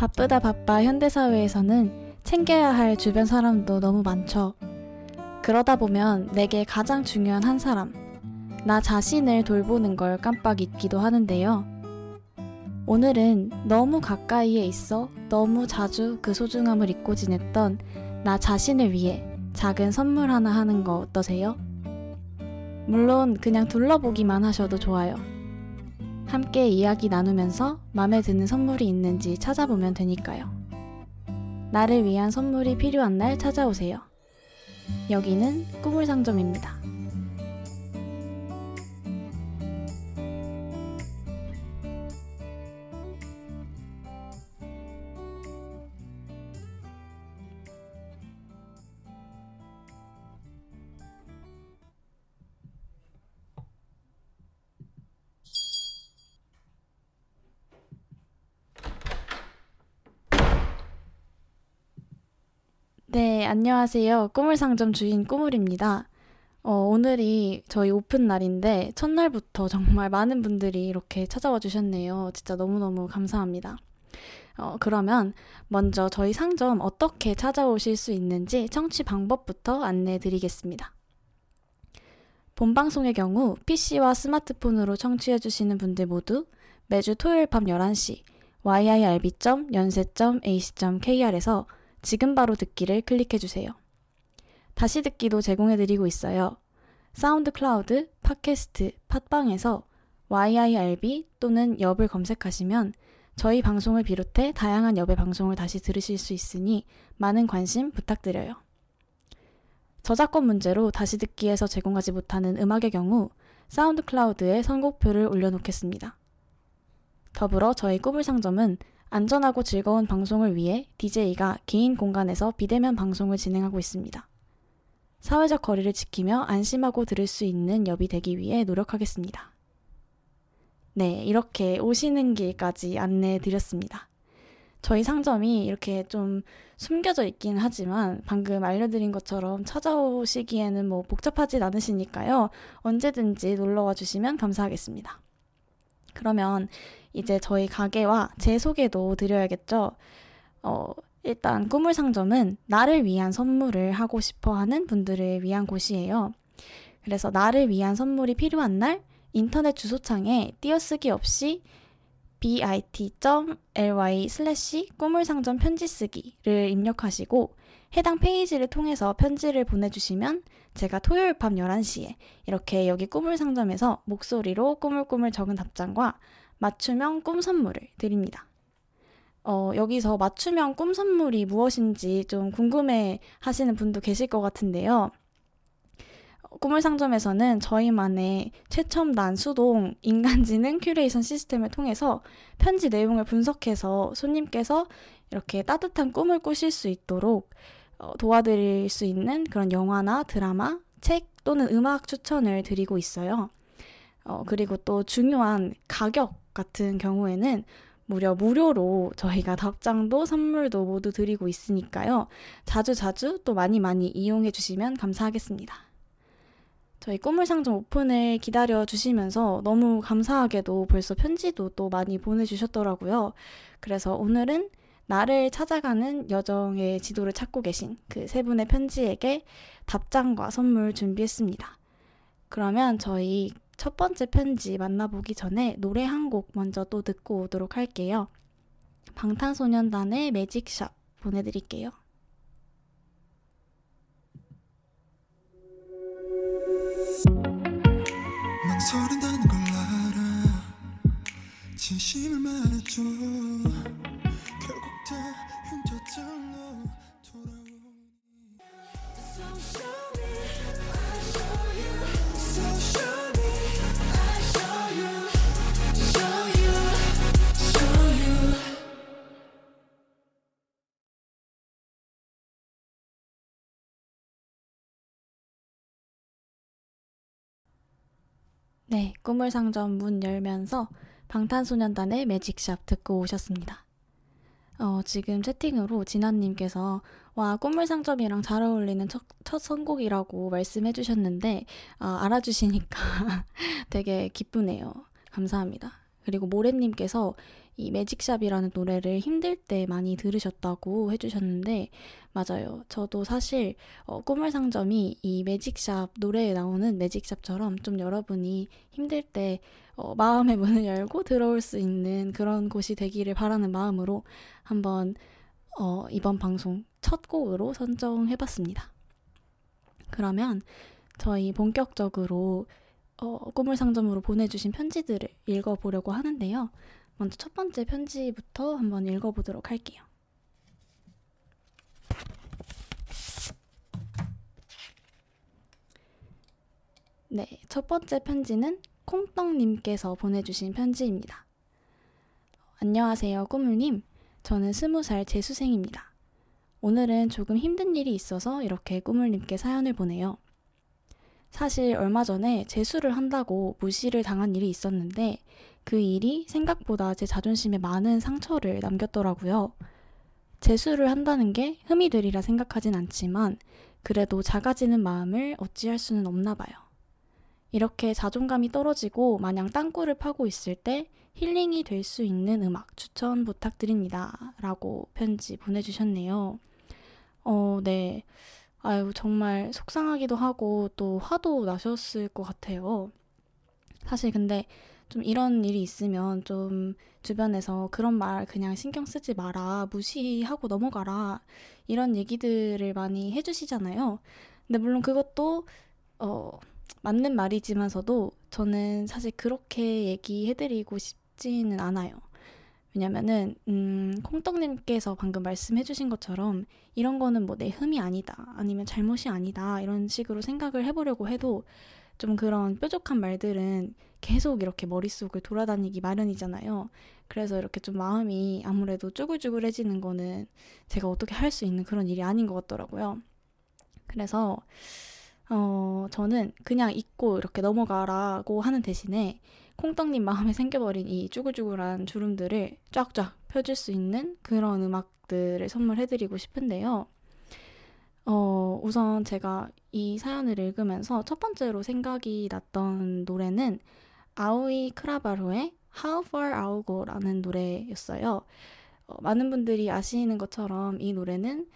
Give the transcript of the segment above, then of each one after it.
바쁘다 바빠 현대사회에서는 챙겨야 할 주변 사람도 너무 많죠. 그러다 보면 내게 가장 중요한 한 사람, 나 자신을 돌보는 걸 깜빡 잊기도 하는데요. 오늘은 너무 가까이에 있어 너무 자주 그 소중함을 잊고 지냈던 나 자신을 위해 작은 선물 하나 하는 거 어떠세요? 물론 그냥 둘러보기만 하셔도 좋아요. 함께 이야기 나누면서 마음에 드는 선물이 있는지 찾아보면 되니까요. 나를 위한 선물이 필요한 날 찾아오세요. 여기는 꿈을 상점입니다. 네, 안녕하세요. 꿈을 상점 주인 꾸물입니다. 어, 오늘이 저희 오픈 날인데 첫날부터 정말 많은 분들이 이렇게 찾아와 주셨네요. 진짜 너무너무 감사합니다. 어, 그러면 먼저 저희 상점 어떻게 찾아오실 수 있는지 청취 방법부터 안내해 드리겠습니다. 본방송의 경우 PC와 스마트폰으로 청취해 주시는 분들 모두 매주 토요일 밤 11시 yirb.yonsei.ac.kr에서 지금 바로 듣기를 클릭해주세요. 다시 듣기도 제공해드리고 있어요. 사운드 클라우드, 팟캐스트, 팟빵에서 YIRB 또는 엽을 검색하시면 저희 방송을 비롯해 다양한 엽의 방송을 다시 들으실 수 있으니 많은 관심 부탁드려요. 저작권 문제로 다시 듣기에서 제공하지 못하는 음악의 경우 사운드 클라우드에 선곡표를 올려놓겠습니다. 더불어 저희 꿈을 상점은 안전하고 즐거운 방송을 위해 DJ가 개인 공간에서 비대면 방송을 진행하고 있습니다. 사회적 거리를 지키며 안심하고 들을 수 있는 엽이 되기 위해 노력하겠습니다. 네, 이렇게 오시는 길까지 안내해 드렸습니다. 저희 상점이 이렇게 좀 숨겨져 있긴 하지만 방금 알려드린 것처럼 찾아오시기에는 뭐 복잡하진 않으시니까요. 언제든지 놀러와 주시면 감사하겠습니다. 그러면 이제 저희 가게와 제 소개도 드려야겠죠. 어, 일단 꿈을 상점은 나를 위한 선물을 하고 싶어 하는 분들을 위한 곳이에요. 그래서 나를 위한 선물이 필요한 날 인터넷 주소창에 띄어쓰기 없이 bit.ly 슬래시 꿈을 상점 편지 쓰기를 입력하시고 해당 페이지를 통해서 편지를 보내주시면 제가 토요일 밤 11시에 이렇게 여기 꿈을 상점에서 목소리로 꾸물꾸물 적은 답장과 맞춤형 꿈 선물을 드립니다. 어, 여기서 맞춤형 꿈 선물이 무엇인지 좀 궁금해 하시는 분도 계실 것 같은데요. 꿈을 상점에서는 저희만의 최첨단 수동 인간지능 큐레이션 시스템을 통해서 편지 내용을 분석해서 손님께서 이렇게 따뜻한 꿈을 꾸실 수 있도록 어, 도와드릴 수 있는 그런 영화나 드라마, 책 또는 음악 추천을 드리고 있어요. 어, 그리고 또 중요한 가격 같은 경우에는 무려 무료로 저희가 답장도 선물도 모두 드리고 있으니까요. 자주 자주 또 많이 많이 이용해 주시면 감사하겠습니다. 저희 꿈을 상점 오픈을 기다려 주시면서 너무 감사하게도 벌써 편지도 또 많이 보내주셨더라고요. 그래서 오늘은 나를 찾아가는 여정의 지도를 찾고 계신 그 세 분의 편지에게 답장과 선물 준비했습니다. 그러면 저희 첫 번째 편지 만나보기 전에 노래 한 곡 먼저 또 듣고 오도록 할게요. 방탄소년단의 매직샵 보내드릴게요. 망설인다는 걸 알아 진심을 말해줘 결국 다 흩어져 네, 꿈을 상점 문 열면서 방탄소년단의 매직샵 듣고 오셨습니다. 어, 지금 채팅으로 진아님께서 와 꿈을 상점이랑 잘 어울리는 첫, 첫 선곡이라고 말씀해 주셨는데 아, 알아주시니까 되게 기쁘네요. 감사합니다. 그리고 모래님께서 이 매직샵이라는 노래를 힘들 때 많이 들으셨다고 해주셨는데, 맞아요. 저도 사실, 어, 꿈을 상점이 이 매직샵 노래에 나오는 매직샵처럼 좀 여러분이 힘들 때 어, 마음의 문을 열고 들어올 수 있는 그런 곳이 되기를 바라는 마음으로 한번 어, 이번 방송 첫 곡으로 선정해봤습니다. 그러면 저희 본격적으로 어, 꿈을 상점으로 보내주신 편지들을 읽어보려고 하는데요. 먼저 첫 번째 편지부터 한번 읽어보도록 할게요. 네, 첫 번째 편지는 콩떡님께서 보내주신 편지입니다. 안녕하세요, 꾸물님. 저는 스무 살 재수생입니다. 오늘은 조금 힘든 일이 있어서 이렇게 꾸물님께 사연을 보내요. 사실 얼마 전에 재수를 한다고 무시를 당한 일이 있었는데 그 일이 생각보다 제 자존심에 많은 상처를 남겼더라고요. 재수를 한다는 게 흠이 되리라 생각하진 않지만 그래도 작아지는 마음을 어찌할 수는 없나 봐요. 이렇게 자존감이 떨어지고 마냥 땅굴을 파고 있을 때 힐링이 될 수 있는 음악 추천 부탁드립니다. 라고 편지 보내주셨네요. 어, 네. 아유, 정말 속상하기도 하고 또 화도 나셨을 것 같아요. 사실 근데 좀 이런 일이 있으면 좀 주변에서 그런 말 그냥 신경 쓰지 마라, 무시하고 넘어가라, 이런 얘기들을 많이 해주시잖아요. 근데 물론 그것도, 어, 맞는 말이지만서도 저는 사실 그렇게 얘기해드리고 싶지는 않아요. 왜냐면은, 음, 콩떡님께서 방금 말씀해주신 것처럼 이런 거는 뭐 내 흠이 아니다, 아니면 잘못이 아니다, 이런 식으로 생각을 해보려고 해도 좀 그런 뾰족한 말들은 계속 이렇게 머릿속을 돌아다니기 마련이잖아요. 그래서 이렇게 좀 마음이 아무래도 쭈글쭈글해지는 거는 제가 어떻게 할 수 있는 그런 일이 아닌 것 같더라고요. 그래서, 어, 저는 그냥 잊고 이렇게 넘어가라고 하는 대신에 콩떡님 마음에 생겨버린 이 쭈글쭈글한 주름들을 쫙쫙 펴줄 수 있는 그런 음악들을 선물해드리고 싶은데요. 어, 우선 제가 이 사연을 읽으면서 첫 번째로 생각이 났던 노래는 아우이 크라바로의 How Far I'll Go라는 노래였어요. 어, 많은 분들이 아시는 것처럼 이 노래는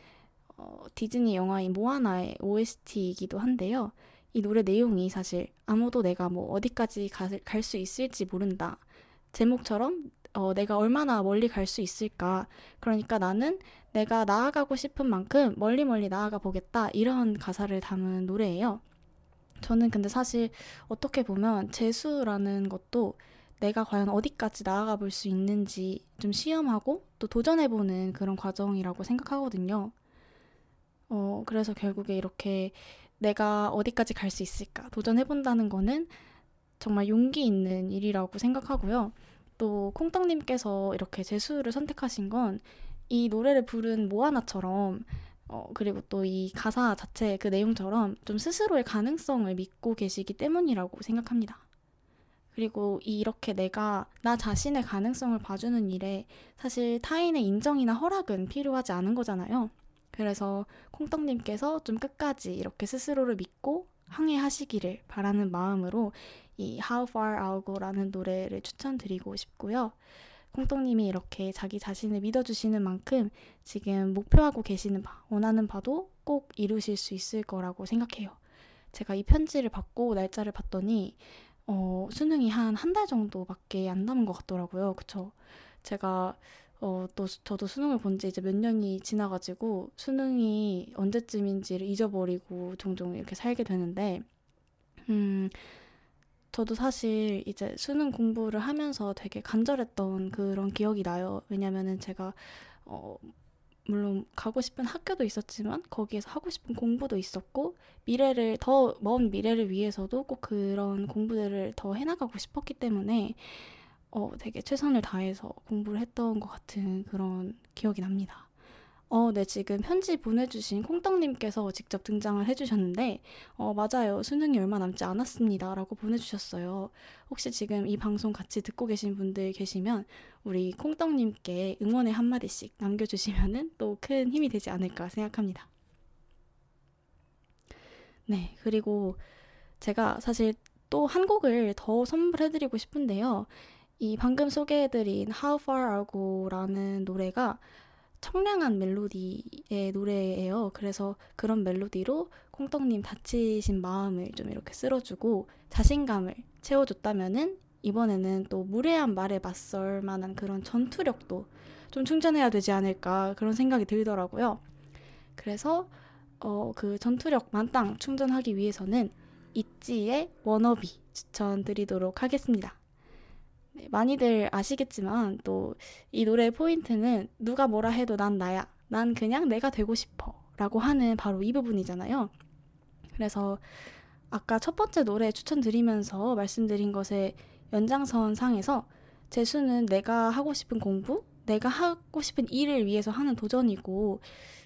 어, 디즈니 영화인 모아나의 OST이기도 한데요. 이 노래 내용이 사실 아무도 내가 뭐 어디까지 갈 수 있을지 모른다. 제목처럼 어, 내가 얼마나 멀리 갈 수 있을까. 그러니까 나는 내가 나아가고 싶은 만큼 멀리 멀리 나아가 보겠다. 이런 가사를 담은 노래예요. 저는 근데 사실 어떻게 보면 재수라는 것도 내가 과연 어디까지 나아가 볼 수 있는지 좀 시험하고 또 도전해보는 그런 과정이라고 생각하거든요. 어, 그래서 결국에 이렇게 내가 어디까지 갈 수 있을까 도전해본다는 거는 정말 용기 있는 일이라고 생각하고요. 또 콩떡님께서 이렇게 재수를 선택하신 건 이 노래를 부른 모아나처럼 어, 그리고 또 이 가사 자체 그 내용처럼 좀 스스로의 가능성을 믿고 계시기 때문이라고 생각합니다. 그리고 이렇게 내가 나 자신의 가능성을 봐주는 일에 사실 타인의 인정이나 허락은 필요하지 않은 거잖아요. 그래서 콩떡님께서 좀 끝까지 이렇게 스스로를 믿고 항해하시기를 바라는 마음으로 이 How Far I'll Go라는 노래를 추천드리고 싶고요. 콩떡님이 이렇게 자기 자신을 믿어주시는 만큼 지금 목표하고 계시는 바, 원하는 바도 꼭 이루실 수 있을 거라고 생각해요. 제가 이 편지를 받고 날짜를 봤더니 어, 수능이 한 한 달 정도밖에 안 남은 것 같더라고요. 그쵸? 제가 어, 또 저도 수능을 본 지 이제 몇 년이 지나가지고 수능이 언제쯤인지를 잊어버리고 종종 이렇게 살게 되는데, 음, 저도 사실 이제 수능 공부를 하면서 되게 간절했던 그런 기억이 나요. 왜냐면은 제가, 어, 물론 가고 싶은 학교도 있었지만 거기에서 하고 싶은 공부도 있었고 미래를 더 먼 미래를 위해서도 꼭 그런 공부들을 더 해나가고 싶었기 때문에 어, 되게 최선을 다해서 공부를 했던 것 같은 그런 기억이 납니다. 어, 네, 지금 편지 보내주신 콩떡님께서 직접 등장을 해주셨는데, 어, 맞아요. 수능이 얼마 남지 않았습니다. 라고 보내주셨어요. 혹시 지금 이 방송 같이 듣고 계신 분들 계시면, 우리 콩떡님께 응원의 한마디씩 남겨주시면은 또 큰 힘이 되지 않을까 생각합니다. 네, 그리고 제가 사실 또 한 곡을 더 선물해드리고 싶은데요. 이 방금 소개해드린 How Far I'll Go라는 노래가 청량한 멜로디의 노래예요. 그래서 그런 멜로디로 콩떡님 다치신 마음을 좀 이렇게 쓸어주고 자신감을 채워줬다면은 이번에는 또 무례한 말에 맞설 만한 그런 전투력도 좀 충전해야 되지 않을까 그런 생각이 들더라고요. 그래서 어, 그 전투력 만땅 충전하기 위해서는 있지의 워너비 추천드리도록 하겠습니다. 네, 많이들 아시겠지만 또 이 노래의 포인트는 누가 뭐라 해도 난 나야. 난 그냥 내가 되고 싶어. 라고 하는 바로 이 부분이잖아요. 그래서 아까 첫 번째 노래 추천드리면서 말씀드린 것의 연장선 상에서 재수는 내가 하고 싶은 공부, 내가 하고 싶은 일을 위해서 하는 도전이고,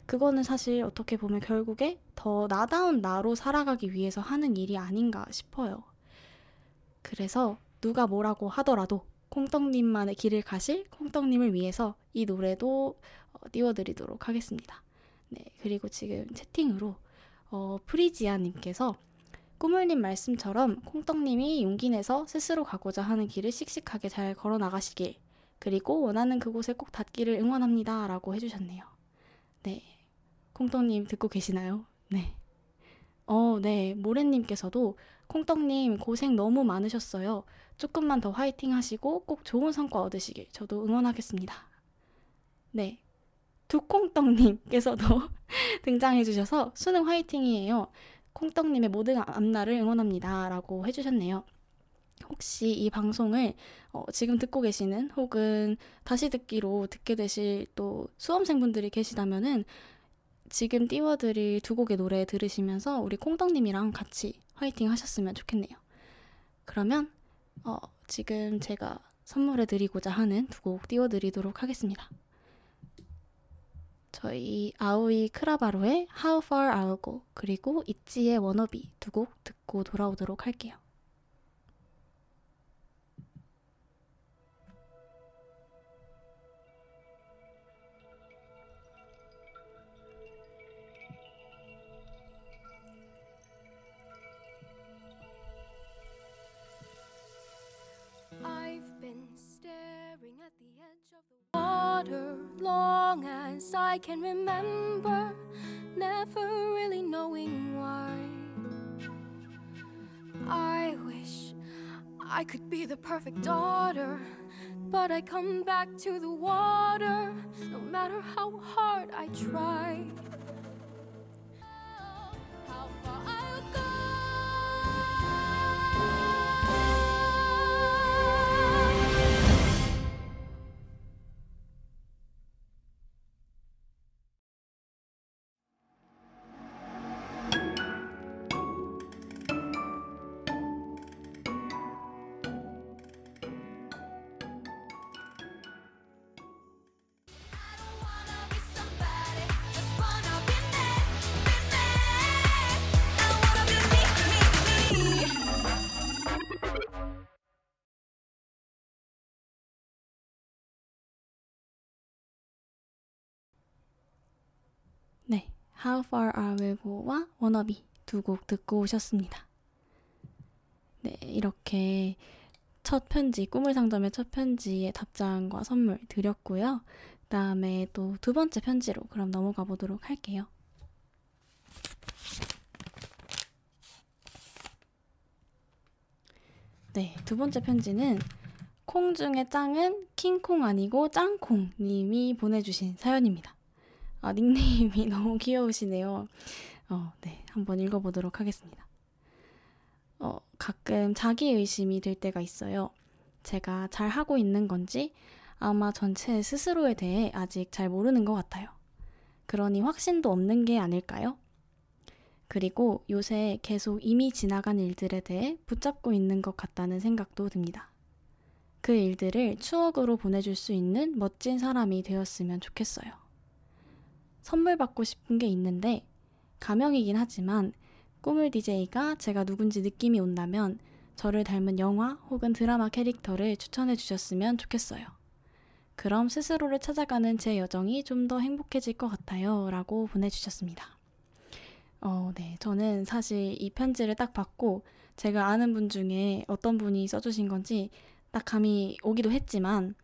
그거는 사실 어떻게 보면 결국에 더 나다운 나로 살아가기 위해서 하는 일이 아닌가 싶어요. 그래서 누가 뭐라고 하더라도 콩떡님만의 길을 가실 콩떡님을 위해서 이 노래도 어, 띄워드리도록 하겠습니다. 네, 그리고 지금 채팅으로 어, 프리지아님께서 꾸물님 말씀처럼 콩떡님이 용기 내서 스스로 가고자 하는 길을 씩씩하게 잘 걸어 나가시길 그리고 원하는 그곳에 꼭 닿기를 응원합니다 라고 해주셨네요. 네. 콩떡님 듣고 계시나요? 네. 어, 네. 모래님께서도 콩떡님 고생 너무 많으셨어요. 조금만 더 화이팅 하시고 꼭 좋은 성과 얻으시길 저도 응원하겠습니다. 네. 두콩떡님께서도 등장해주셔서 수능 화이팅이에요. 콩떡님의 모든 앞날을 응원합니다. 라고 해주셨네요. 혹시 이 방송을 어, 지금 듣고 계시는 혹은 다시 듣기로 듣게 되실 또 수험생분들이 계시다면은 지금 띄워드릴 두 곡의 노래 들으시면서 우리 콩떡님이랑 같이 화이팅 하셨으면 좋겠네요. 그러면 어, 지금 제가 선물해 드리고자 하는 두 곡 띄워드리도록 하겠습니다. 저희 아우이 크라바로의 How Far I'll Go 그리고 있지의 워너비 두 곡 듣고 돌아오도록 할게요. Water long as I can remember, never really knowing why. I wish I could be the perfect daughter, but I come back to the water no matter how hard I try. How Far I Will Go와 워너비 두 곡 듣고 오셨습니다. 네, 이렇게 첫 편지, 꿈을 상점의 첫 편지의 답장과 선물 드렸고요. 그 다음에 또 두 번째 편지로 그럼 넘어가 보도록 할게요. 네, 두 번째 편지는 콩 중에 짱은 킹콩 아니고 짱콩 님이 보내주신 사연입니다. 아, 닉네임이 너무 귀여우시네요. 어, 네, 한번 읽어보도록 하겠습니다. 어, 가끔 자기 의심이 들 때가 있어요. 제가 잘 하고 있는 건지 아마 전체 스스로에 대해 아직 잘 모르는 것 같아요. 그러니 확신도 없는 게 아닐까요? 그리고 요새 계속 이미 지나간 일들에 대해 붙잡고 있는 것 같다는 생각도 듭니다. 그 일들을 추억으로 보내줄 수 있는 멋진 사람이 되었으면 좋겠어요. 선물 받고 싶은 게 있는데 가명이긴 하지만 꿈을 DJ가 제가 누군지 느낌이 온다면 저를 닮은 영화 혹은 드라마 캐릭터를 추천해 주셨으면 좋겠어요. 그럼 스스로를 찾아가는 제 여정이 좀 더 행복해질 것 같아요. 라고 보내주셨습니다. 어, 네. 저는 사실 이 편지를 딱 받고 제가 아는 분 중에 어떤 분이 써주신 건지 딱 감이 오기도 했지만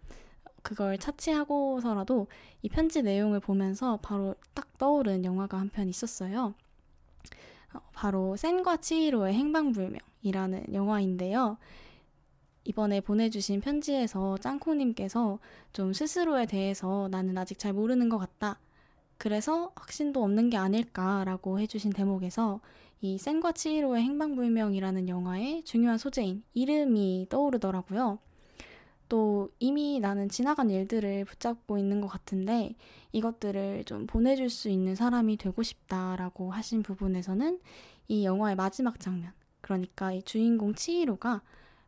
그걸 차치하고서라도 이 편지 내용을 보면서 바로 딱 떠오른 영화가 한 편 있었어요. 어, 바로 센과 치히로의 행방불명이라는 영화인데요. 이번에 보내주신 편지에서 짱콩님께서 좀 스스로에 대해서 나는 아직 잘 모르는 것 같다. 그래서 확신도 없는 게 아닐까라고 해주신 대목에서 이 센과 치히로의 행방불명이라는 영화의 중요한 소재인 이름이 떠오르더라고요. 또 이미 나는 지나간 일들을 붙잡고 있는 것 같은데 이것들을 좀 보내줄 수 있는 사람이 되고 싶다라고 하신 부분에서는 이 영화의 마지막 장면, 그러니까 이 주인공 치히로가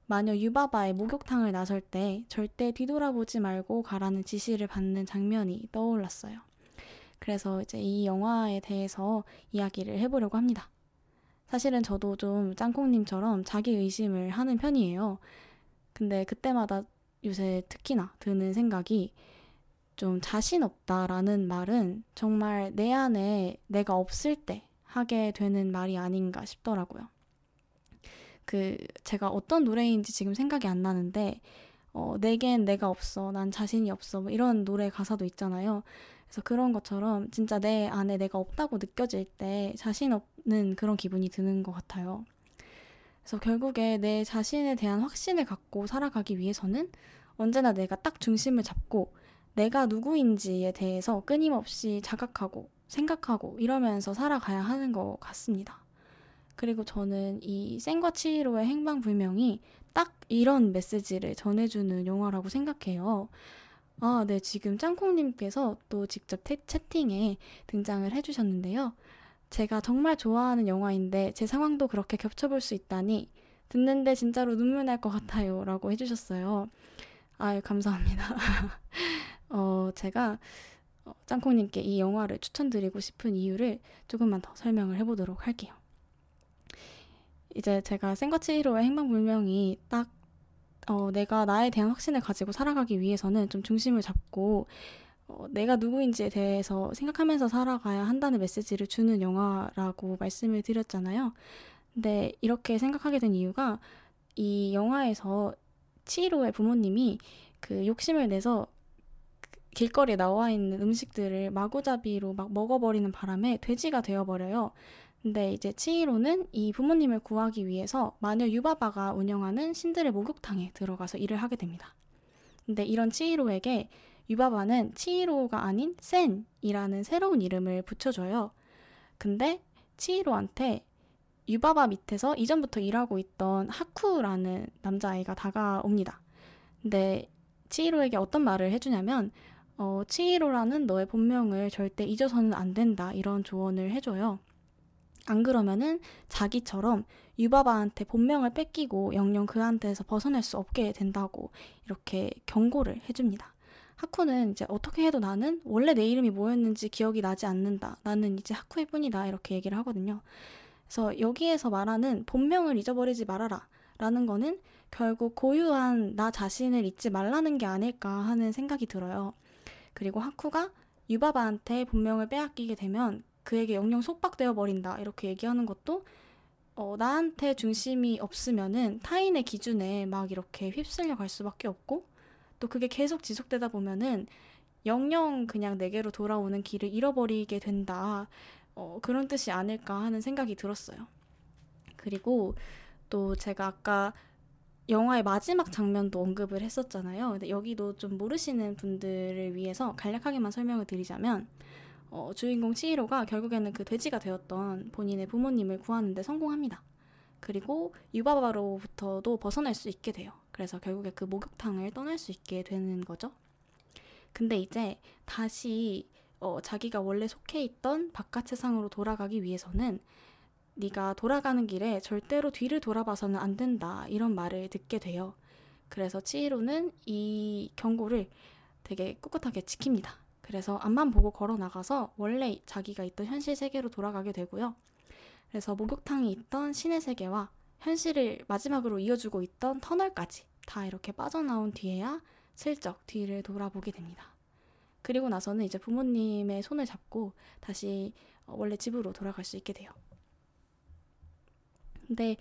마녀 유바바의 목욕탕을 나설 때 절대 뒤돌아보지 말고 가라는 지시를 받는 장면이 떠올랐어요. 그래서 이제 이 영화에 대해서 이야기를 해보려고 합니다. 사실은 저도 좀 짱콩님처럼 자기 의심을 하는 편이에요. 근데 그때마다 요새 특히나 드는 생각이 좀 자신 없다라는 말은 정말 내 안에 내가 없을 때 하게 되는 말이 아닌가 싶더라고요. 그 제가 어떤 노래인지 지금 생각이 안 나는데 어, 내겐 내가 없어, 난 자신이 없어, 뭐 이런 노래 가사도 있잖아요. 그래서 그런 것처럼 진짜 내 안에 내가 없다고 느껴질 때 자신 없는 그런 기분이 드는 것 같아요. 그래서 결국에 내 자신에 대한 확신을 갖고 살아가기 위해서는 언제나 내가 딱 중심을 잡고 내가 누구인지에 대해서 끊임없이 자각하고 생각하고 이러면서 살아가야 하는 것 같습니다. 그리고 저는 이 센과 치히로의 행방불명이 딱 이런 메시지를 전해주는 영화라고 생각해요. 아, 네, 지금 짱콩님께서 또 직접 태, 채팅에 등장을 해주셨는데요. 제가 정말 좋아하는 영화인데 제 상황도 그렇게 겹쳐볼 수 있다니 듣는데 진짜로 눈물 날 것 같아요. 라고 해주셨어요. 아유, 감사합니다. 어, 제가 어, 짱콩님께 이 영화를 추천드리고 싶은 이유를 조금만 더 설명을 해보도록 할게요. 이제 제가 센과치히로의 행방불명이 딱 어, 내가 나에 대한 확신을 가지고 살아가기 위해서는 좀 중심을 잡고 어, 내가 누구인지에 대해서 생각하면서 살아가야 한다는 메시지를 주는 영화라고 말씀을 드렸잖아요. 근데 이렇게 생각하게 된 이유가 이 영화에서 치히로의 부모님이 그 욕심을 내서 그 길거리에 나와 있는 음식들을 마구잡이로 막 먹어버리는 바람에 돼지가 되어버려요. 근데 이제 치히로는 이 부모님을 구하기 위해서 마녀 유바바가 운영하는 신들의 목욕탕에 들어가서 일을 하게 됩니다. 근데 이런 치히로에게 유바바는 치히로가 아닌 센이라는 새로운 이름을 붙여줘요. 근데 치히로한테 유바바 밑에서 이전부터 일하고 있던 하쿠라는 남자아이가 다가옵니다. 근데 치히로에게 어떤 말을 해주냐면 어, 치히로라는 너의 본명을 절대 잊어서는 안 된다 이런 조언을 해줘요. 안 그러면은 자기처럼 유바바한테 본명을 뺏기고 영영 그한테서 벗어날 수 없게 된다고 이렇게 경고를 해줍니다. 하쿠는 이제 어떻게 해도 나는 원래 내 이름이 뭐였는지 기억이 나지 않는다. 나는 이제 하쿠일 뿐이다. 이렇게 얘기를 하거든요. 그래서 여기에서 말하는 본명을 잊어버리지 말아라. 라는 거는 결국 고유한 나 자신을 잊지 말라는 게 아닐까 하는 생각이 들어요. 그리고 하쿠가 유바바한테 본명을 빼앗기게 되면 그에게 영영 속박되어 버린다. 이렇게 얘기하는 것도 어, 나한테 중심이 없으면은 타인의 기준에 막 이렇게 휩쓸려 갈 수밖에 없고 또 그게 계속 지속되다 보면은 영영 그냥 내게로 돌아오는 길을 잃어버리게 된다. 어, 그런 뜻이 아닐까 하는 생각이 들었어요. 그리고 또 제가 아까 영화의 마지막 장면도 언급을 했었잖아요. 근데 여기도 좀 모르시는 분들을 위해서 간략하게만 설명을 드리자면 어, 주인공 치히로가 결국에는 그 돼지가 되었던 본인의 부모님을 구하는데 성공합니다. 그리고 유바바로부터도 벗어날 수 있게 돼요. 그래서 결국에 그 목욕탕을 떠날 수 있게 되는 거죠. 근데 이제 다시 어, 자기가 원래 속해 있던 바깥 세상으로 돌아가기 위해서는 네가 돌아가는 길에 절대로 뒤를 돌아봐서는 안 된다 이런 말을 듣게 돼요. 그래서 치히로는 이 경고를 되게 꿋꿋하게 지킵니다. 그래서 앞만 보고 걸어 나가서 원래 자기가 있던 현실 세계로 돌아가게 되고요. 그래서 목욕탕이 있던 신의 세계와 현실을 마지막으로 이어주고 있던 터널까지 다 이렇게 빠져나온 뒤에야 슬쩍 뒤를 돌아보게 됩니다. 그리고 나서는 이제 부모님의 손을 잡고 다시 원래 집으로 돌아갈 수 있게 돼요. 근데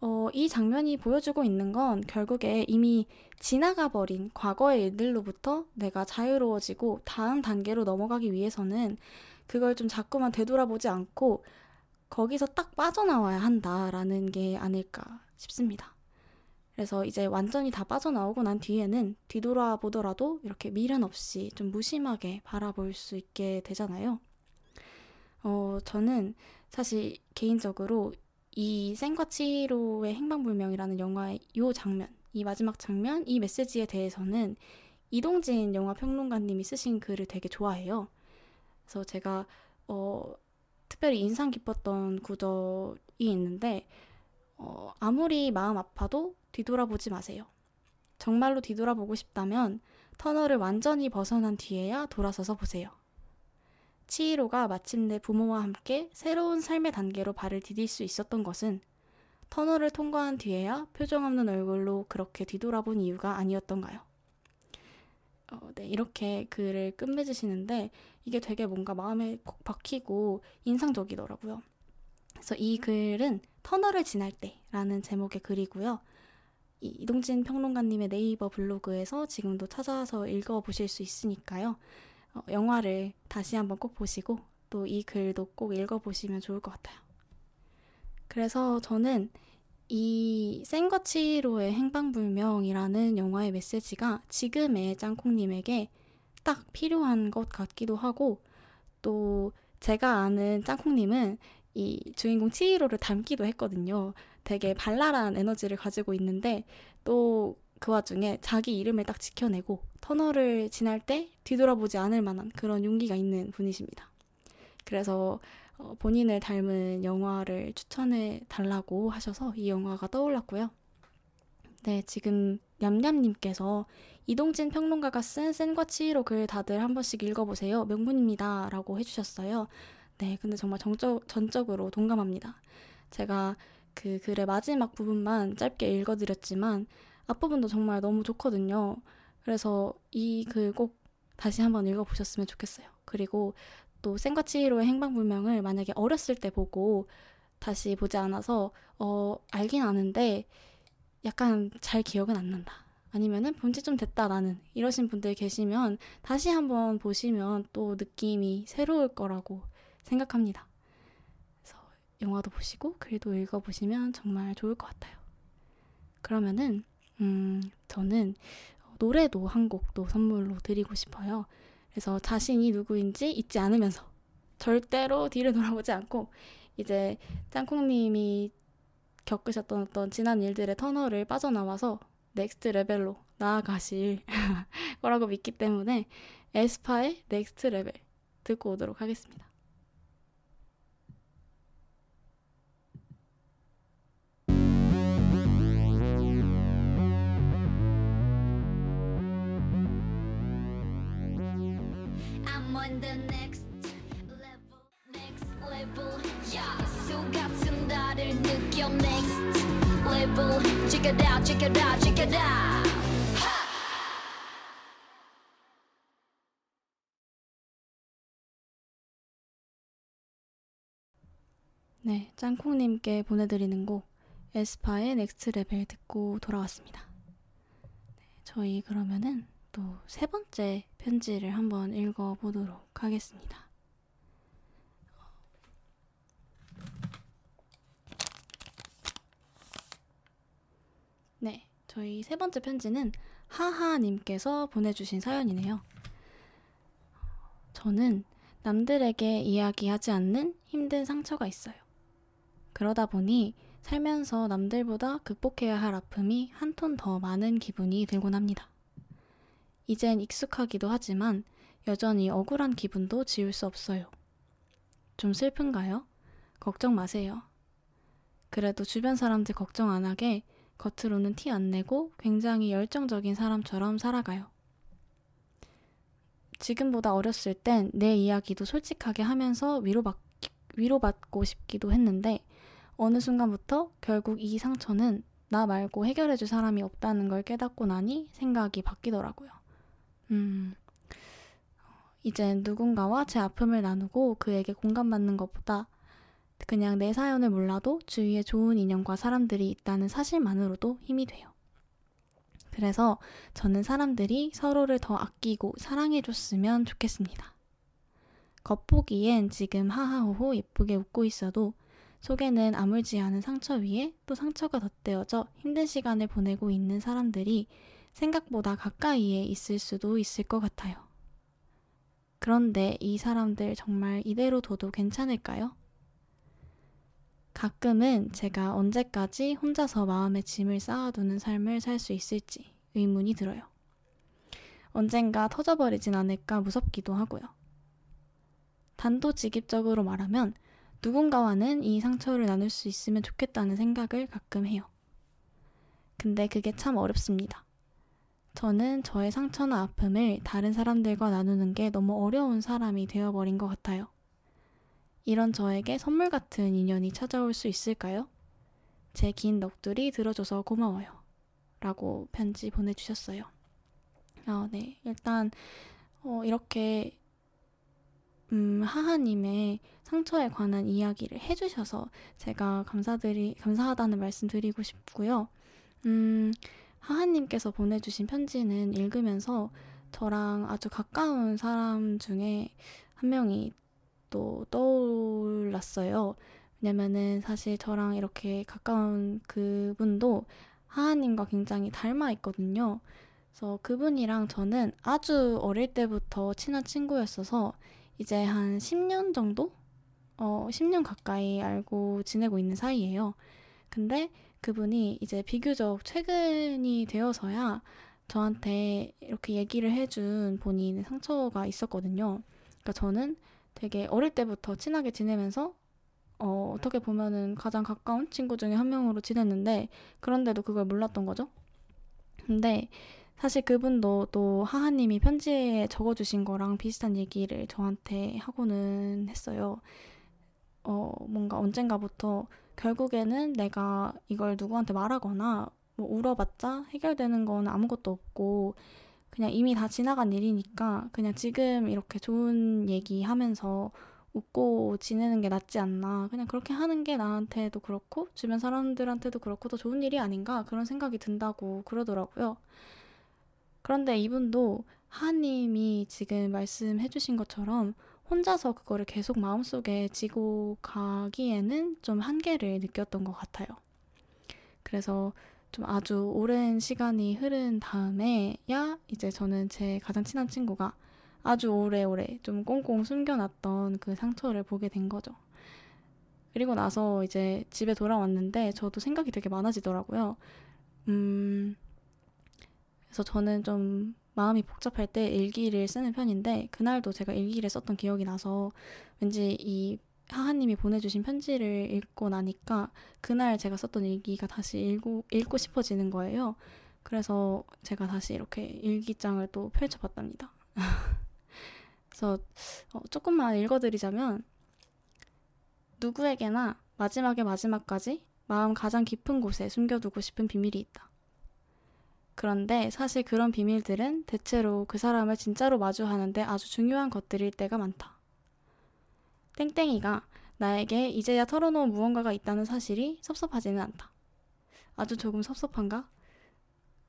어, 이 장면이 보여주고 있는 건 결국에 이미 지나가 버린 과거의 일들로부터 내가 자유로워지고 다음 단계로 넘어가기 위해서는 그걸 좀 자꾸만 되돌아보지 않고 거기서 딱 빠져나와야 한다라는 게 아닐까 싶습니다. 그래서 이제 완전히 다 빠져나오고 난 뒤에는 뒤돌아보더라도 이렇게 미련 없이 좀 무심하게 바라볼 수 있게 되잖아요. 어, 저는 사실 개인적으로 이 센과 치히로의 행방불명이라는 영화의 이 장면, 이 마지막 장면, 이 메시지에 대해서는 이동진 영화 평론가님이 쓰신 글을 되게 좋아해요. 그래서 제가 어, 특별히 인상 깊었던 구절이 있는데 어, 아무리 마음 아파도 뒤돌아보지 마세요. 정말로 뒤돌아보고 싶다면 터널을 완전히 벗어난 뒤에야 돌아서서 보세요. 치히로가 마침내 부모와 함께 새로운 삶의 단계로 발을 디딜 수 있었던 것은 터널을 통과한 뒤에야 표정 없는 얼굴로 그렇게 뒤돌아본 이유가 아니었던가요? 어, 네, 이렇게 글을 끝맺으시는데 이게 되게 뭔가 마음에 콕 박히고 인상적이더라고요. 그래서 이 글은 터널을 지날 때라는 제목의 글이고요. 이 이동진 평론가님의 네이버 블로그에서 지금도 찾아서 읽어보실 수 있으니까요. 어, 영화를 다시 한번 꼭 보시고 또 이 글도 꼭 읽어보시면 좋을 것 같아요. 그래서 저는 이 센거치로의 행방불명이라는 영화의 메시지가 지금의 짱콩님에게 딱 필요한 것 같기도 하고 또 제가 아는 짱콩님은 이 주인공 치히로를 닮기도 했거든요. 되게 발랄한 에너지를 가지고 있는데 또 그 와중에 자기 이름을 딱 지켜내고 터널을 지날 때 뒤돌아보지 않을 만한 그런 용기가 있는 분이십니다. 그래서 어, 본인을 닮은 영화를 추천해 달라고 하셔서 이 영화가 떠올랐고요. 네, 지금 냠냠님께서 이동진 평론가가 쓴 센과 치히로 글 다들 한 번씩 읽어보세요. 명문입니다. 라고 해주셨어요. 네, 근데 정말 정적, 전적으로 동감합니다. 제가 그 글의 마지막 부분만 짧게 읽어드렸지만 앞부분도 정말 너무 좋거든요. 그래서 이 글 꼭 다시 한번 읽어보셨으면 좋겠어요. 그리고 또 센과 치히로의 행방불명을 만약에 어렸을 때 보고 다시 보지 않아서 어 알긴 아는데 약간 잘 기억은 안 난다. 아니면은 본지 좀 됐다 나는 이러신 분들 계시면 다시 한번 보시면 또 느낌이 새로울 거라고 생각합니다. 그래서 영화도 보시고 글도 읽어 보시면 정말 좋을 것 같아요. 그러면은 음 저는 노래도 한 곡도 선물로 드리고 싶어요. 그래서 자신이 누구인지 잊지 않으면서 절대로 뒤를 돌아보지 않고 이제 짱콩님이 겪으셨던 어떤 지난 일들의 터널을 빠져나와서 Next Level로 나아가실 거라고 믿기 때문에 에스파의 Next Level 듣고 오도록 하겠습니다. On the next level, next level. Yeah, 수 같은 나를 느껴 next level. Check it out, check it out, check it out. 네, 짱콩님께 보내드리는 곡 에스파의 넥스트 레벨 듣고 돌아왔습니다. 네, 저희 그러면은 또 세 번째 편지를 한번 읽어보도록 하겠습니다. 네, 저희 세 번째 편지는 하하님께서 보내주신 사연이네요. 저는 남들에게 이야기하지 않는 힘든 상처가 있어요. 그러다 보니 살면서 남들보다 극복해야 할 아픔이 한 톤 더 많은 기분이 들곤 합니다. 이젠 익숙하기도 하지만 여전히 억울한 기분도 지울 수 없어요. 좀 슬픈가요? 걱정 마세요. 그래도 주변 사람들 걱정 안 하게 겉으로는 티 안 내고 굉장히 열정적인 사람처럼 살아가요. 지금보다 어렸을 땐 내 이야기도 솔직하게 하면서 위로받, 위로받고 싶기도 했는데 어느 순간부터 결국 이 상처는 나 말고 해결해줄 사람이 없다는 걸 깨닫고 나니 생각이 바뀌더라고요. 음, 이젠 누군가와 제 아픔을 나누고 그에게 공감받는 것보다 그냥 내 사연을 몰라도 주위에 좋은 인연과 사람들이 있다는 사실만으로도 힘이 돼요. 그래서 저는 사람들이 서로를 더 아끼고 사랑해줬으면 좋겠습니다. 겉보기엔 지금 하하호호 예쁘게 웃고 있어도 속에는 아물지 않은 상처 위에 또 상처가 덧대어져 힘든 시간을 보내고 있는 사람들이 생각보다 가까이에 있을 수도 있을 것 같아요. 그런데 이 사람들 정말 이대로 둬도 괜찮을까요? 가끔은 제가 언제까지 혼자서 마음의 짐을 쌓아두는 삶을 살 수 있을지 의문이 들어요. 언젠가 터져버리진 않을까 무섭기도 하고요. 단도직입적으로 말하면 누군가와는 이 상처를 나눌 수 있으면 좋겠다는 생각을 가끔 해요. 근데 그게 참 어렵습니다. 저는 저의 상처나 아픔을 다른 사람들과 나누는 게 너무 어려운 사람이 되어버린 것 같아요. 이런 저에게 선물 같은 인연이 찾아올 수 있을까요? 제 긴 넋두리 들어줘서 고마워요. 라고 편지 보내주셨어요. 아, 네. 일단, 어, 이렇게, 음, 하하님의 상처에 관한 이야기를 해주셔서 제가 감사드리, 감사하다는 말씀 드리고 싶고요. 음, 하하님께서 보내주신 편지는 읽으면서 저랑 아주 가까운 사람 중에 한 명이 또 떠올랐어요. 왜냐면은 사실 저랑 이렇게 가까운 그분도 하하님과 굉장히 닮아 있거든요. 그래서 그분이랑 저는 아주 어릴 때부터 친한 친구였어서 이제 한 10년 정도? 어, 10년 가까이 알고 지내고 있는 사이예요. 근데 그분이 이제 비교적 최근이 되어서야 저한테 이렇게 얘기를 해준 본인의 상처가 있었거든요. 그러니까 저는 되게 어릴 때부터 친하게 지내면서 어, 어떻게 보면은 가장 가까운 친구 중에 한 명으로 지냈는데 그런데도 그걸 몰랐던 거죠. 근데 사실 그분도 또 하하님이 편지에 적어주신 거랑 비슷한 얘기를 저한테 하고는 했어요. 어, 뭔가 언젠가부터 결국에는 내가 이걸 누구한테 말하거나 뭐 울어봤자 해결되는 건 아무것도 없고 그냥 이미 다 지나간 일이니까 그냥 지금 이렇게 좋은 얘기 하면서 웃고 지내는 게 낫지 않나. 그냥 그렇게 하는 게 나한테도 그렇고 주변 사람들한테도 그렇고 더 좋은 일이 아닌가 그런 생각이 든다고 그러더라고요. 그런데 이분도 하님이 지금 말씀해 주신 것처럼 혼자서 그거를 계속 마음속에 지고 가기에는 좀 한계를 느꼈던 것 같아요. 그래서 좀 아주 오랜 시간이 흐른 다음에야 이제 저는 제 가장 친한 친구가 아주 오래오래 좀 꽁꽁 숨겨놨던 그 상처를 보게 된 거죠. 그리고 나서 이제 집에 돌아왔는데 저도 생각이 되게 많아지더라고요. 음, 그래서 저는 좀 마음이 복잡할 때 일기를 쓰는 편인데 그날도 제가 일기를 썼던 기억이 나서 왠지 이 하하님이 보내주신 편지를 읽고 나니까 그날 제가 썼던 일기가 다시 읽고, 읽고 싶어지는 거예요. 그래서 제가 다시 이렇게 일기장을 또 펼쳐봤답니다. 그래서 어, 조금만 읽어드리자면 누구에게나 마지막에 마지막까지 마음 가장 깊은 곳에 숨겨두고 싶은 비밀이 있다. 그런데 사실 그런 비밀들은 대체로 그 사람을 진짜로 마주하는데 아주 중요한 것들일 때가 많다. 땡땡이가 나에게 이제야 털어놓은 무언가가 있다는 사실이 섭섭하지는 않다. 아주 조금 섭섭한가?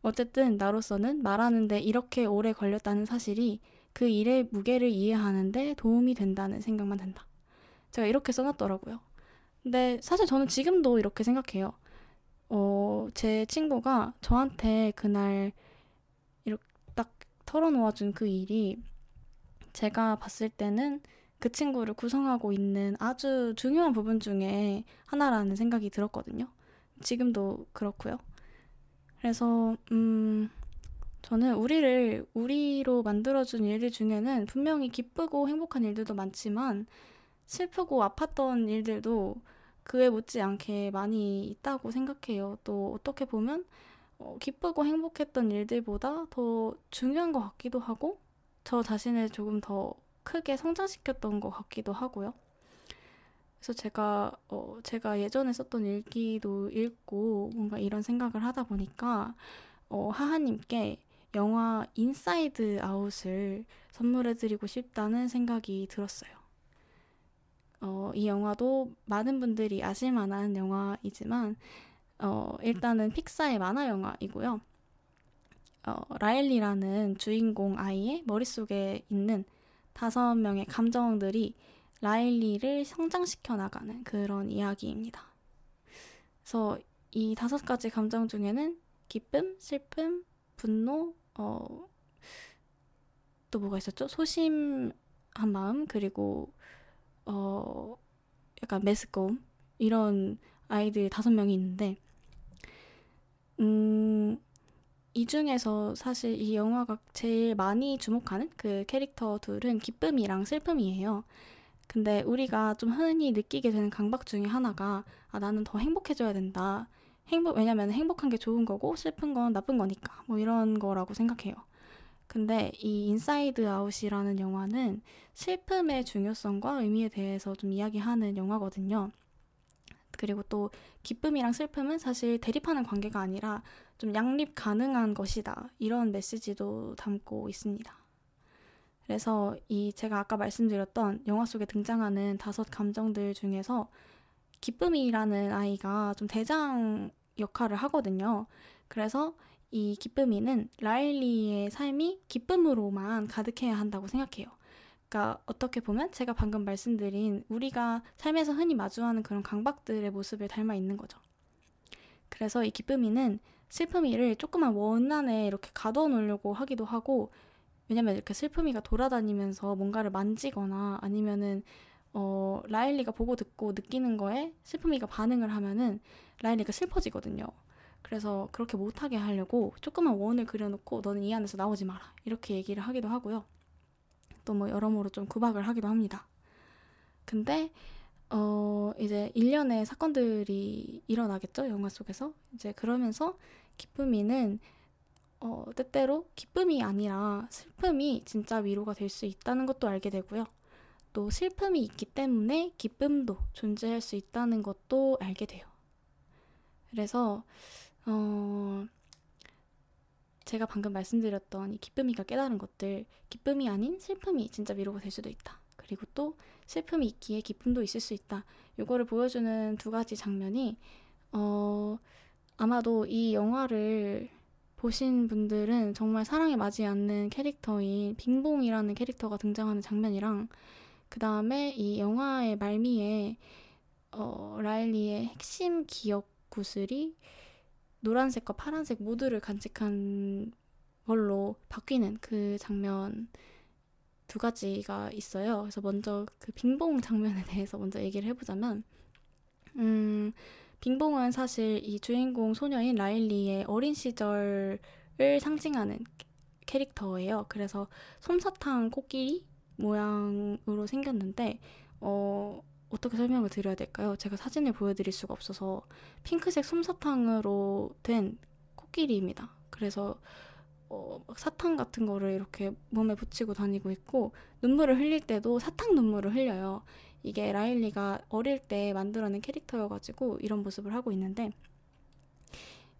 어쨌든 나로서는 말하는데 이렇게 오래 걸렸다는 사실이 그 일의 무게를 이해하는데 도움이 된다는 생각만 든다. 제가 이렇게 써놨더라고요. 근데 사실 저는 지금도 이렇게 생각해요. 어, 제 친구가 저한테 그날 이렇게 딱 털어놓아준 그 일이 제가 봤을 때는 그 친구를 구성하고 있는 아주 중요한 부분 중에 하나라는 생각이 들었거든요. 지금도 그렇고요. 그래서 음 저는 우리를 우리로 만들어준 일들 중에는 분명히 기쁘고 행복한 일들도 많지만 슬프고 아팠던 일들도 그에 못지않게 많이 있다고 생각해요. 또 어떻게 보면 어, 기쁘고 행복했던 일들보다 더 중요한 것 같기도 하고 저 자신을 조금 더 크게 성장시켰던 것 같기도 하고요. 그래서 제가 어, 제가 예전에 썼던 일기도 읽고 뭔가 이런 생각을 하다 보니까 어, 하하님께 영화 Inside Out을 선물해드리고 싶다는 생각이 들었어요. 어, 이 영화도 많은 분들이 아실 만한 영화이지만 어, 일단은 픽사의 만화 영화이고요. 어, 라일리라는 주인공 아이의 머릿속에 있는 다섯 명의 감정들이 라일리를 성장시켜 나가는 그런 이야기입니다. 그래서 이 다섯 가지 감정 중에는 기쁨, 슬픔, 분노, 어, 또 뭐가 있었죠? 소심한 마음, 그리고, 어, 약간 메스꺼움, 이런 아이들 다섯 명이 있는데, 음, 이 중에서 사실 이 영화가 제일 많이 주목하는 그 캐릭터 둘은 기쁨이랑 슬픔이에요. 근데 우리가 좀 흔히 느끼게 되는 강박 중에 하나가, 아, 나는 더 행복해져야 된다. 행복, 왜냐면 행복한 게 좋은 거고 슬픈 건 나쁜 거니까. 뭐 이런 거라고 생각해요. 근데 이 Inside Out이라는 영화는 슬픔의 중요성과 의미에 대해서 좀 이야기하는 영화거든요. 그리고 또 기쁨이랑 슬픔은 사실 대립하는 관계가 아니라 좀 양립 가능한 것이다. 이런 메시지도 담고 있습니다. 그래서 이 제가 아까 말씀드렸던 영화 속에 등장하는 다섯 감정들 중에서 기쁨이라는 아이가 좀 대장 역할을 하거든요. 그래서 이 기쁨이는 라일리의 삶이 기쁨으로만 가득해야 한다고 생각해요. 그러니까 어떻게 보면 제가 방금 말씀드린 우리가 삶에서 흔히 마주하는 그런 강박들의 모습을 닮아 있는 거죠. 그래서 이 기쁨이는 슬픔이를 조그만 원 안에 이렇게 가둬 놓으려고 하기도 하고 왜냐면 이렇게 슬픔이가 돌아다니면서 뭔가를 만지거나 아니면은 어, 라일리가 보고 듣고 느끼는 거에 슬픔이가 반응을 하면은 라일리가 슬퍼지거든요. 그래서 그렇게 못하게 하려고 조그만 원을 그려놓고 너는 이 안에서 나오지 마라. 이렇게 얘기를 하기도 하고요. 또 뭐 여러모로 좀 구박을 하기도 합니다. 근데, 어, 이제 일련의 사건들이 일어나겠죠. 영화 속에서. 이제 그러면서 기쁨이는 어, 때때로 기쁨이 아니라 슬픔이 진짜 위로가 될 수 있다는 것도 알게 되고요. 또 슬픔이 있기 때문에 기쁨도 존재할 수 있다는 것도 알게 돼요. 그래서 어 제가 방금 말씀드렸던 이 기쁨이가 깨달은 것들, 기쁨이 아닌 슬픔이 진짜 위로가 될 수도 있다. 그리고 또 슬픔이 있기에 기쁨도 있을 수 있다. 이거를 보여주는 두 가지 장면이 어 아마도 이 영화를 보신 분들은 정말 사랑에 맞지 않는 캐릭터인 빙봉이라는 캐릭터가 등장하는 장면이랑 그 다음에 이 영화의 말미에 어, 라일리의 핵심 기억 구슬이 노란색과 파란색 모두를 간직한 걸로 바뀌는 그 장면 두 가지가 있어요. 그래서 먼저 그 빙봉 장면에 대해서 먼저 얘기를 해보자면, 음, 빙봉은 사실 이 주인공 소녀인 라일리의 어린 시절을 상징하는 캐릭터예요. 그래서 솜사탕 코끼리 모양으로 생겼는데, 어, 어떻게 설명을 드려야 될까요? 제가 사진을 보여드릴 수가 없어서 핑크색 솜사탕으로 된 코끼리입니다. 그래서 어, 사탕 같은 거를 이렇게 몸에 붙이고 다니고 있고 눈물을 흘릴 때도 사탕 눈물을 흘려요. 이게 라일리가 어릴 때 만들어낸 캐릭터여가지고 이런 모습을 하고 있는데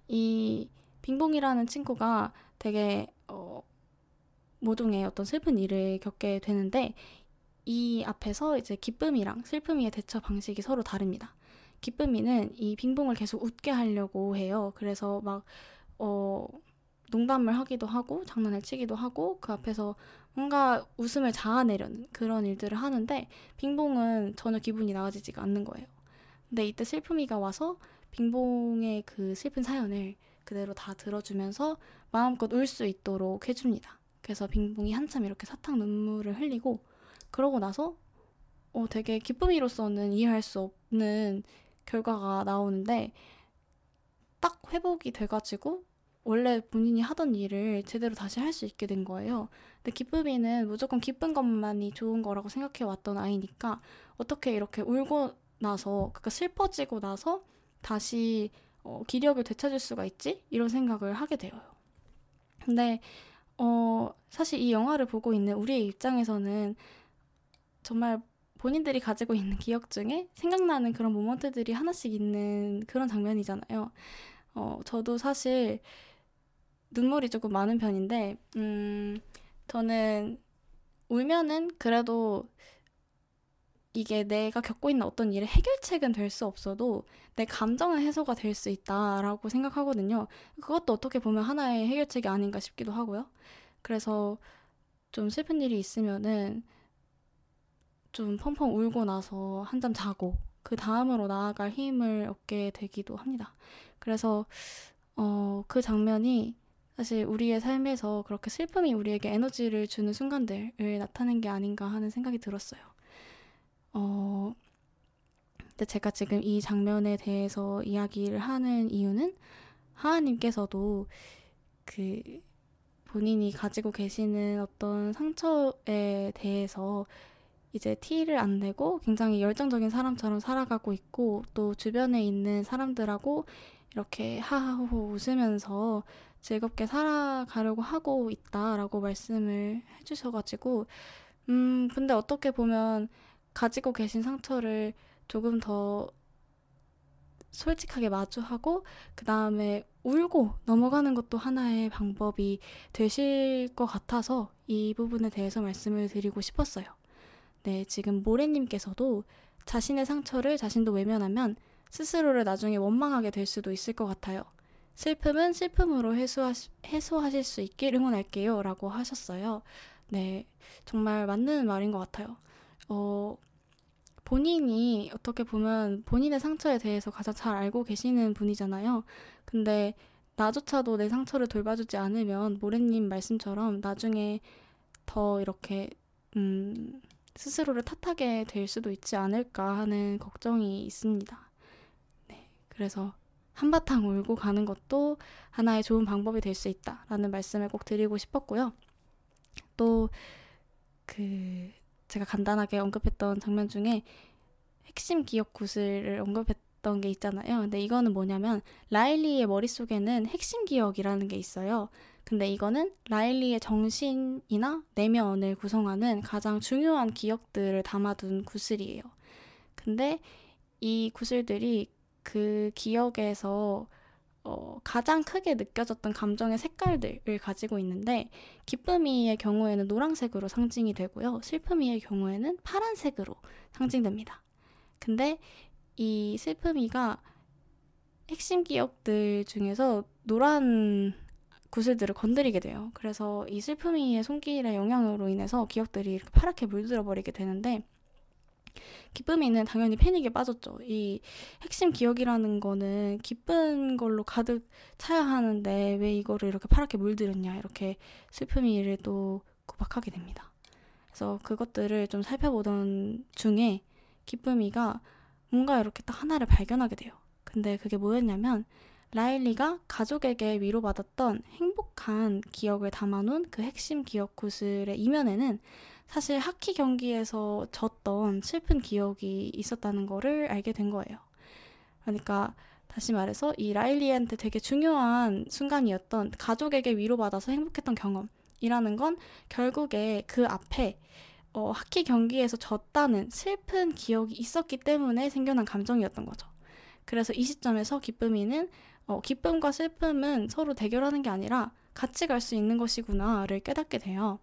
이 빙봉이라는 친구가 되게 어, 모종의 어떤 슬픈 일을 겪게 되는데 이 앞에서 이제 기쁨이랑 슬픔이의 대처 방식이 서로 다릅니다. 기쁨이는 이 빙봉을 계속 웃게 하려고 해요. 그래서 막, 어, 농담을 하기도 하고, 장난을 치기도 하고, 그 앞에서 뭔가 웃음을 자아내려는 그런 일들을 하는데, 빙봉은 전혀 기분이 나아지지가 않는 거예요. 근데 이때 슬픔이가 와서 빙봉의 그 슬픈 사연을 그대로 다 들어주면서 마음껏 울 수 있도록 해줍니다. 그래서 빙봉이 한참 이렇게 사탕 눈물을 흘리고, 그러고 나서 어, 되게 기쁨이로서는 이해할 수 없는 결과가 나오는데 딱 회복이 돼가지고 원래 본인이 하던 일을 제대로 다시 할 수 있게 된 거예요. 근데 기쁨이는 무조건 기쁜 것만이 좋은 거라고 생각해 왔던 아이니까 어떻게 이렇게 울고 나서 그러니까 슬퍼지고 나서 다시 어, 기력을 되찾을 수가 있지? 이런 생각을 하게 돼요. 근데 어, 사실 이 영화를 보고 있는 우리의 입장에서는 정말 본인들이 가지고 있는 기억 중에 생각나는 그런 모먼트들이 하나씩 있는 그런 장면이잖아요. 어, 저도 사실 눈물이 조금 많은 편인데, 음, 저는 울면은 그래도 이게 내가 겪고 있는 어떤 일의 해결책은 될 수 없어도 내 감정의 해소가 될 수 있다라고 생각하거든요. 그것도 어떻게 보면 하나의 해결책이 아닌가 싶기도 하고요. 그래서 좀 슬픈 일이 있으면은 좀 펑펑 울고 나서 한잠 자고 그 다음으로 나아갈 힘을 얻게 되기도 합니다. 그래서 어, 그 장면이 사실 우리의 삶에서 그렇게 슬픔이 우리에게 에너지를 주는 순간들을 나타낸 게 아닌가 하는 생각이 들었어요. 어, 근데 제가 지금 이 장면에 대해서 이야기를 하는 이유는 하하님께서도 그 본인이 가지고 계시는 어떤 상처에 대해서 이제 티를 안 내고 굉장히 열정적인 사람처럼 살아가고 있고 또 주변에 있는 사람들하고 이렇게 하하호호 웃으면서 즐겁게 살아가려고 하고 있다라고 말씀을 해주셔가지고 음 근데 어떻게 보면 가지고 계신 상처를 조금 더 솔직하게 마주하고 그 다음에 울고 넘어가는 것도 하나의 방법이 되실 것 같아서 이 부분에 대해서 말씀을 드리고 싶었어요. 네, 지금 모래님께서도 자신의 상처를 자신도 외면하면 스스로를 나중에 원망하게 될 수도 있을 것 같아요. 슬픔은 슬픔으로 해소하시, 해소하실 수 있길 응원할게요. 라고 하셨어요. 네, 정말 맞는 말인 것 같아요. 어, 본인이 어떻게 보면 본인의 상처에 대해서 가장 잘 알고 계시는 분이잖아요. 근데 나조차도 내 상처를 돌봐주지 않으면 모래님 말씀처럼 나중에 더 이렇게 음, 스스로를 탓하게 될 수도 있지 않을까 하는 걱정이 있습니다. 네, 그래서 한바탕 울고 가는 것도 하나의 좋은 방법이 될 수 있다라는 말씀을 꼭 드리고 싶었고요. 또 그 제가 간단하게 언급했던 장면 중에 핵심 기억 구슬을 언급했던 게 있잖아요. 근데 이거는 뭐냐면 라일리의 머릿속에는 핵심 기억이라는 게 있어요. 근데 이거는 라일리의 정신이나 내면을 구성하는 가장 중요한 기억들을 담아둔 구슬이에요. 근데 이 구슬들이 그 기억에서 어, 가장 크게 느껴졌던 감정의 색깔들을 가지고 있는데 기쁨이의 경우에는 노란색으로 상징이 되고요. 슬픔이의 경우에는 파란색으로 상징됩니다. 근데 이 슬픔이가 핵심 기억들 중에서 노란 구슬들을 건드리게 돼요. 그래서 이 슬픔이의 손길의 영향으로 인해서 기억들이 이렇게 파랗게 물들어 버리게 되는데 기쁨이는 당연히 패닉에 빠졌죠. 이 핵심 기억이라는 거는 기쁜 걸로 가득 차야 하는데 왜 이거를 이렇게 파랗게 물들였냐 이렇게 슬픔이를 또 구박하게 됩니다. 그래서 그것들을 좀 살펴보던 중에 기쁨이가 뭔가 이렇게 딱 하나를 발견하게 돼요. 근데 그게 뭐였냐면 라일리가 가족에게 위로받았던 행복한 기억을 담아놓은 그 핵심 기억 구슬의 이면에는 사실 하키 경기에서 졌던 슬픈 기억이 있었다는 거를 알게 된 거예요. 그러니까 다시 말해서 이 라일리한테 되게 중요한 순간이었던 가족에게 위로받아서 행복했던 경험이라는 건 결국에 그 앞에 어, 하키 경기에서 졌다는 슬픈 기억이 있었기 때문에 생겨난 감정이었던 거죠. 그래서 이 시점에서 기쁨이는 어, 기쁨과 슬픔은 서로 대결하는 게 아니라 같이 갈 수 있는 것이구나를 깨닫게 돼요.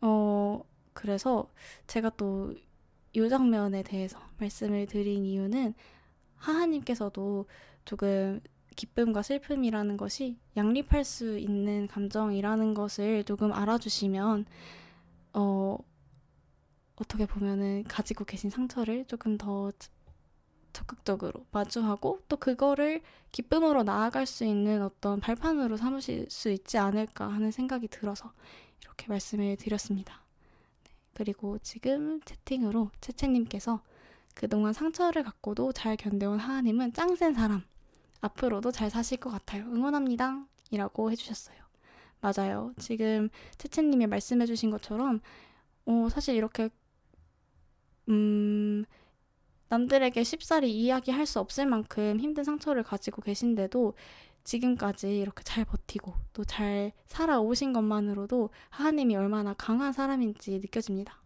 어, 그래서 제가 또 이 장면에 대해서 말씀을 드린 이유는 하하님께서도 조금 기쁨과 슬픔이라는 것이 양립할 수 있는 감정이라는 것을 조금 알아주시면 어, 어떻게 보면은 가지고 계신 상처를 조금 더 적극적으로 마주하고 또 그거를 기쁨으로 나아갈 수 있는 어떤 발판으로 삼으실 수 있지 않을까 하는 생각이 들어서 이렇게 말씀을 드렸습니다. 네, 그리고 지금 채팅으로 채채님께서 그동안 상처를 갖고도 잘 견뎌온 하하님은 짱 센 사람. 앞으로도 잘 사실 것 같아요. 응원합니다. 이라고 해주셨어요. 맞아요. 지금 채채님이 말씀해주신 것처럼, 어, 사실 이렇게, 음, 남들에게 쉽사리 이야기할 수 없을 만큼 힘든 상처를 가지고 계신데도 지금까지 이렇게 잘 버티고 또 잘 살아오신 것만으로도 하하님이 얼마나 강한 사람인지 느껴집니다.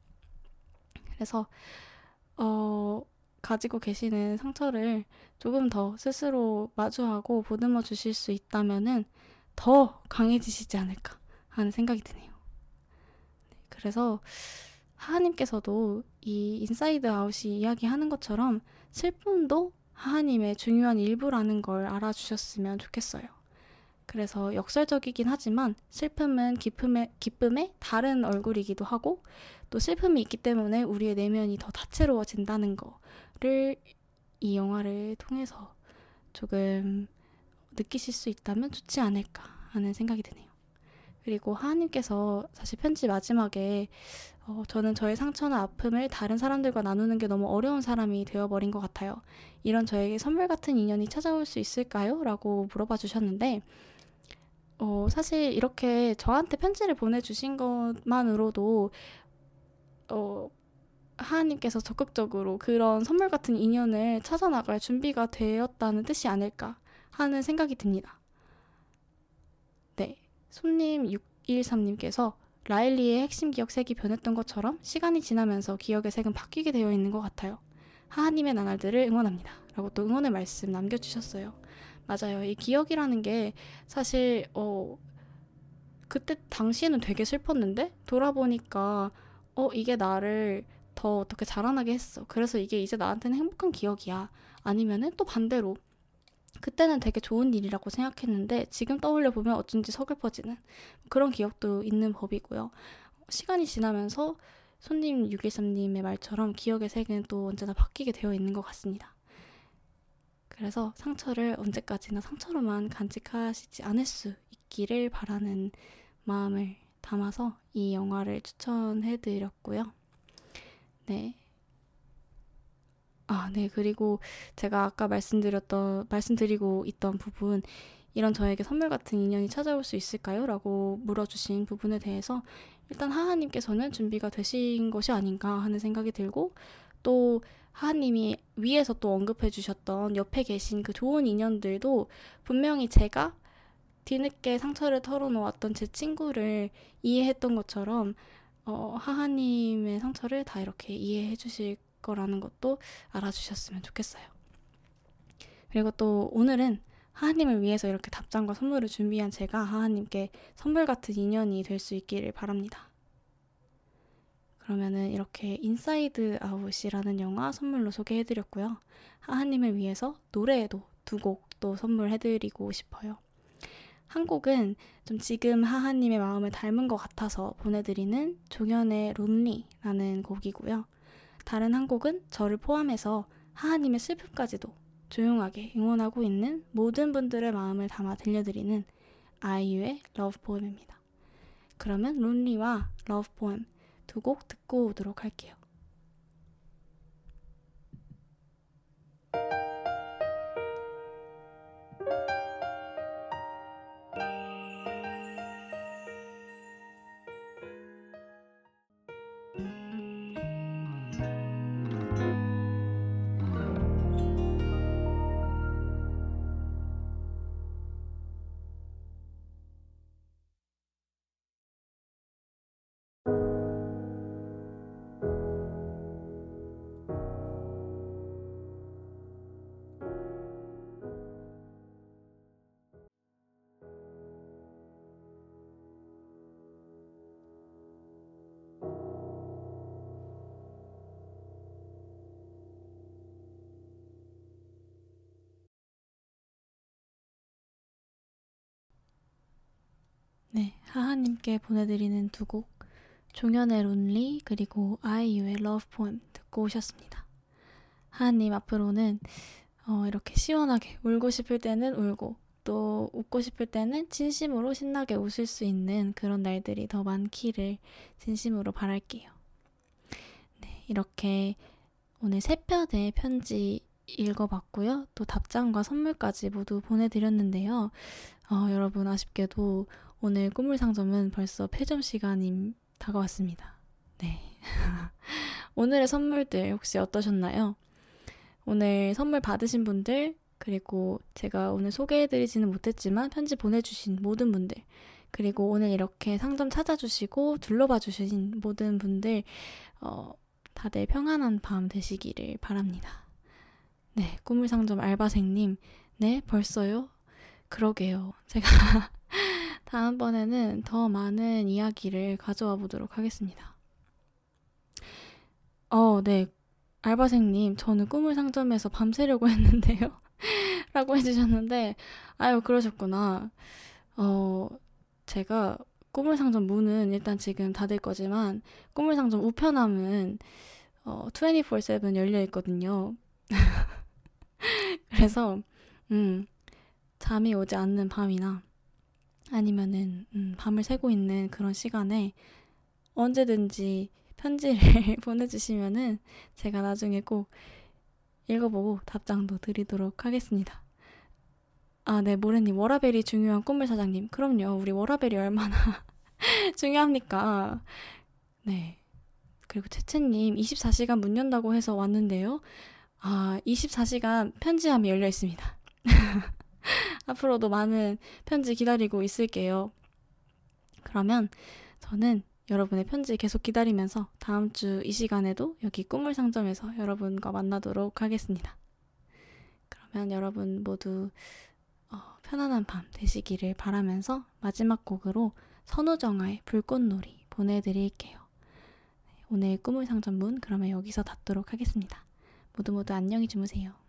그래서 어, 가지고 계시는 상처를 조금 더 스스로 마주하고 보듬어 주실 수 있다면은 더 강해지시지 않을까 하는 생각이 드네요. 네, 그래서 하하님께서도 이 Inside Out이 이야기하는 것처럼 슬픔도 하하님의 중요한 일부라는 걸 알아주셨으면 좋겠어요. 그래서 역설적이긴 하지만 슬픔은 기쁨의, 기쁨의 다른 얼굴이기도 하고 또 슬픔이 있기 때문에 우리의 내면이 더 다채로워진다는 거를 이 영화를 통해서 조금 느끼실 수 있다면 좋지 않을까 하는 생각이 드네요. 그리고 하하님께서 사실 편지 마지막에 어, 저는 저의 상처나 아픔을 다른 사람들과 나누는 게 너무 어려운 사람이 되어버린 것 같아요. 이런 저에게 선물 같은 인연이 찾아올 수 있을까요? 라고 물어봐 주셨는데, 어, 사실 이렇게 저한테 편지를 보내주신 것만으로도, 어, 하하님께서 적극적으로 그런 선물 같은 인연을 찾아나갈 준비가 되었다는 뜻이 아닐까 하는 생각이 듭니다. 네. 손님 613님께서 라일리의 핵심 기억 색이 변했던 것처럼 시간이 지나면서 기억의 색은 바뀌게 되어 있는 것 같아요. 하하님의 나날들을 응원합니다. 라고 또 응원의 말씀 남겨주셨어요. 맞아요. 이 기억이라는 게 사실, 어, 그때 당시에는 되게 슬펐는데 돌아보니까, 어, 이게 나를 더 어떻게 자라나게 했어. 그래서 이게 이제 나한테는 행복한 기억이야. 아니면은 또 반대로 그때는 되게 좋은 일이라고 생각했는데 지금 떠올려 보면 어쩐지 서글퍼지는 그런 기억도 있는 법이고요. 시간이 지나면서 손님 613님의 말처럼 기억의 색은 또 언제나 바뀌게 되어 있는 것 같습니다. 그래서 상처를 언제까지나 상처로만 간직하시지 않을 수 있기를 바라는 마음을 담아서 이 영화를 추천해 드렸고요. 네. 아, 네. 그리고 제가 아까 말씀드렸던, 말씀드리고 있던 부분, 이런 저에게 선물 같은 인연이 찾아올 수 있을까요? 라고 물어주신 부분에 대해서 일단 하하님께서는 준비가 되신 것이 아닌가 하는 생각이 들고 또 하하님이 위에서 또 언급해 주셨던 옆에 계신 그 좋은 인연들도 분명히 제가 뒤늦게 상처를 털어놓았던 제 친구를 이해했던 것처럼 어, 하하님의 상처를 다 이렇게 이해해 주실 거라는 것도 알아주셨으면 좋겠어요. 그리고 또 오늘은 하하님을 위해서 이렇게 답장과 선물을 준비한 제가 하하님께 선물 같은 인연이 될 수 있기를 바랍니다. 그러면은 이렇게 Inside Out이라는 영화 선물로 소개해드렸고요. 하하님을 위해서 노래에도 두 곡 또 선물해드리고 싶어요. 한 곡은 좀 지금 하하님의 마음을 닮은 것 같아서 보내드리는 종현의 Lonely라는 곡이고요. 다른 한 곡은 저를 포함해서 하하님의 슬픔까지도 조용하게 응원하고 있는 모든 분들의 마음을 담아 들려드리는 아이유의 Love Poem입니다. 그러면 Lonely와 Love Poem 두 곡 듣고 오도록 할게요. 네, 하하님께 보내드리는 두 곡, 종현의 Lonely 그리고 아이유의 Love Poem 듣고 오셨습니다. 하하님 앞으로는 어, 이렇게 시원하게 울고 싶을 때는 울고 또 웃고 싶을 때는 진심으로 신나게 웃을 수 있는 그런 날들이 더 많기를 진심으로 바랄게요. 네, 이렇게 오늘 세 편의 편지 읽어봤고요. 또 답장과 선물까지 모두 보내드렸는데요. 어, 여러분 아쉽게도 오늘 꿈물 상점은 벌써 폐점 시간이 다가왔습니다. 네. 오늘의 선물들 혹시 어떠셨나요? 오늘 선물 받으신 분들, 그리고 제가 오늘 소개해드리지는 못했지만 편지 보내주신 모든 분들, 그리고 오늘 이렇게 상점 찾아주시고 둘러봐 주신 모든 분들, 어, 다들 평안한 밤 되시기를 바랍니다. 네, 꿈물 상점 알바생님, 네, 벌써요? 그러게요. 제가 다음번에는 더 많은 이야기를 가져와 보도록 하겠습니다. 어, 네. 알바생님, 저는 꿈을 상점에서 밤새려고 했는데요. 라고 해주셨는데, 아유, 그러셨구나. 어, 제가 꿈을 상점 문은 일단 지금 닫을 거지만, 꿈을 상점 우편함은 어, 24/7 열려 있거든요. 그래서, 음, 잠이 오지 않는 밤이나, 아니면은, 음, 밤을 새고 있는 그런 시간에 언제든지 편지를 보내주시면은 제가 나중에 꼭 읽어보고 답장도 드리도록 하겠습니다. 아, 네, 모래님, 워라벨이 중요한 꿈을 사장님. 그럼요, 우리 워라벨이 얼마나 중요합니까? 네. 그리고 채채님, 24시간 문 연다고 해서 왔는데요. 아, 24시간 편지함이 열려 있습니다. 앞으로도 많은 편지 기다리고 있을게요. 그러면 저는 여러분의 편지 계속 기다리면서 다음 주 이 시간에도 여기 꿈물 상점에서 여러분과 만나도록 하겠습니다. 그러면 여러분 모두 어, 편안한 밤 되시기를 바라면서 마지막 곡으로 선우정아의 불꽃놀이 보내드릴게요. 네, 오늘 꿈물 상점 문 그러면 여기서 닫도록 하겠습니다. 모두 모두 안녕히 주무세요.